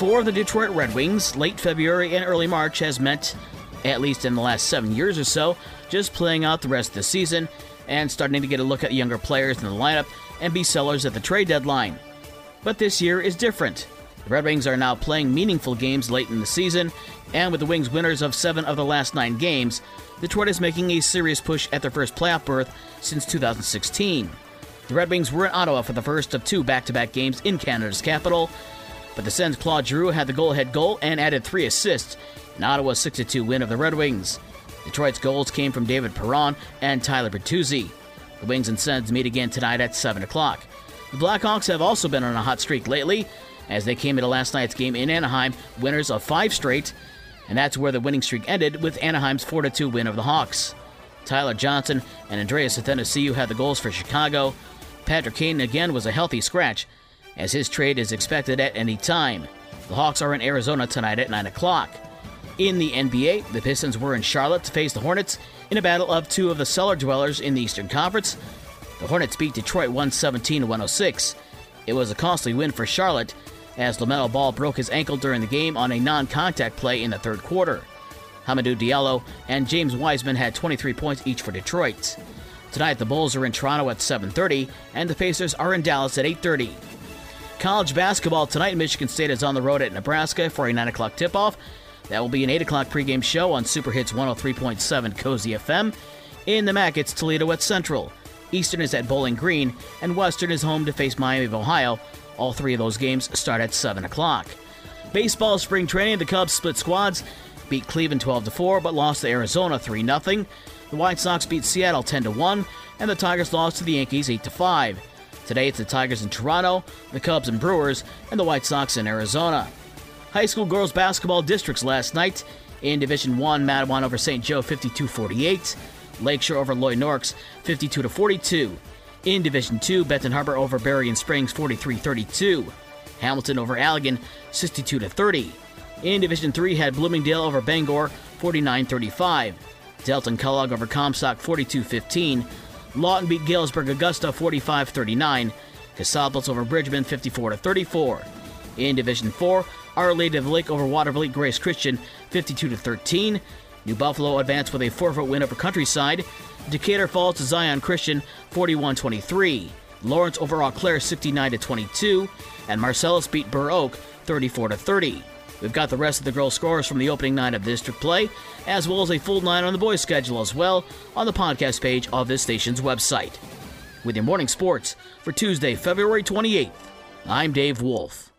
For the Detroit Red Wings, late February and early March has meant, at least in the last seven years or so, just playing out the rest of the season and starting to get a look at younger players in the lineup and be sellers at the trade deadline. But this year is different. The Red Wings are now playing meaningful games late in the season, and with the Wings winners of seven of the last nine games, Detroit is making a serious push at their first playoff berth since 2016. The Red Wings were in Ottawa for the first of two back to back games in Canada's capital, but the Sens' Claude Giroux had the goal ahead goal and added three assists in Ottawa's 6 2 win of the Red Wings. Detroit's goals came from David Perron and Tyler Bertuzzi. The Wings and Sens meet again tonight at 7 o'clock. The Blackhawks have also been on a hot streak lately, as they came into last night's game in Anaheim, winners of five straight, and that's where the winning streak ended with Anaheim's 4 2 win of the Hawks. Tyler Johnson and Andreas Athanasiou had the goals for Chicago. Patrick Kane again was a healthy scratch, as his trade is expected at any time. The Hawks are in Arizona tonight at 9 o'clock. In the NBA, the Pistons were in Charlotte to face the Hornets in a battle of two of the cellar dwellers in the Eastern Conference. The Hornets beat Detroit 117 106. It was a costly win for Charlotte, as LaMelo Ball broke his ankle during the game on a non contact play in the third quarter. Hamidou Diallo and James Wiseman had 23 points each for Detroit. Tonight, the Bulls are in Toronto at 7:30, and the Pacers are in Dallas at 8:30. College basketball tonight, Michigan State is on the road at Nebraska for a 9 o'clock tip-off. That will be an 8 o'clock pregame show on Super Hits 103.7 Cozy FM. In the MAC, it's Toledo at Central. Eastern is at Bowling Green, and Western is home to face Miami of Ohio. All three of those games start at 7 o'clock. Baseball spring training, the Cubs split squads, beat Cleveland 12 4, but lost to Arizona 3 0. The White Sox beat Seattle 10 1, and the Tigers lost to the Yankees 8 5. Today it's the Tigers in Toronto, the Cubs and Brewers, and the White Sox in Arizona. High school girls basketball districts last night. In Division 1, Mattawan over St. Joe 52 48. Lakeshore over Loy Norrix 52 42. In Division 2, Benton Harbor over Berrien Springs 43 32. Hamilton over Allegan 62 30. In Division 3, had Bloomingdale over Bangor 49 35. Delton Kellogg over Comstock 42 15. Lawton beat Galesburg Augusta 45 39. Casablanca over Bridgman 54 34. In Division 4, Our Lady of Lake over Watervliet Grace Christian 52 13. New Buffalo advanced with a 4 foot win over Countryside. Decatur falls to Zion Christian 41 23. Lawrence over Eau Claire 69 22. And Marcellus beat Burr Oak 34 30. We've got the rest of the girls' scores from the opening night of district play, as well as a full night on the boys' schedule as well on the podcast page of this station's website. With your morning sports for Tuesday, February 28th, I'm Dave Wolf.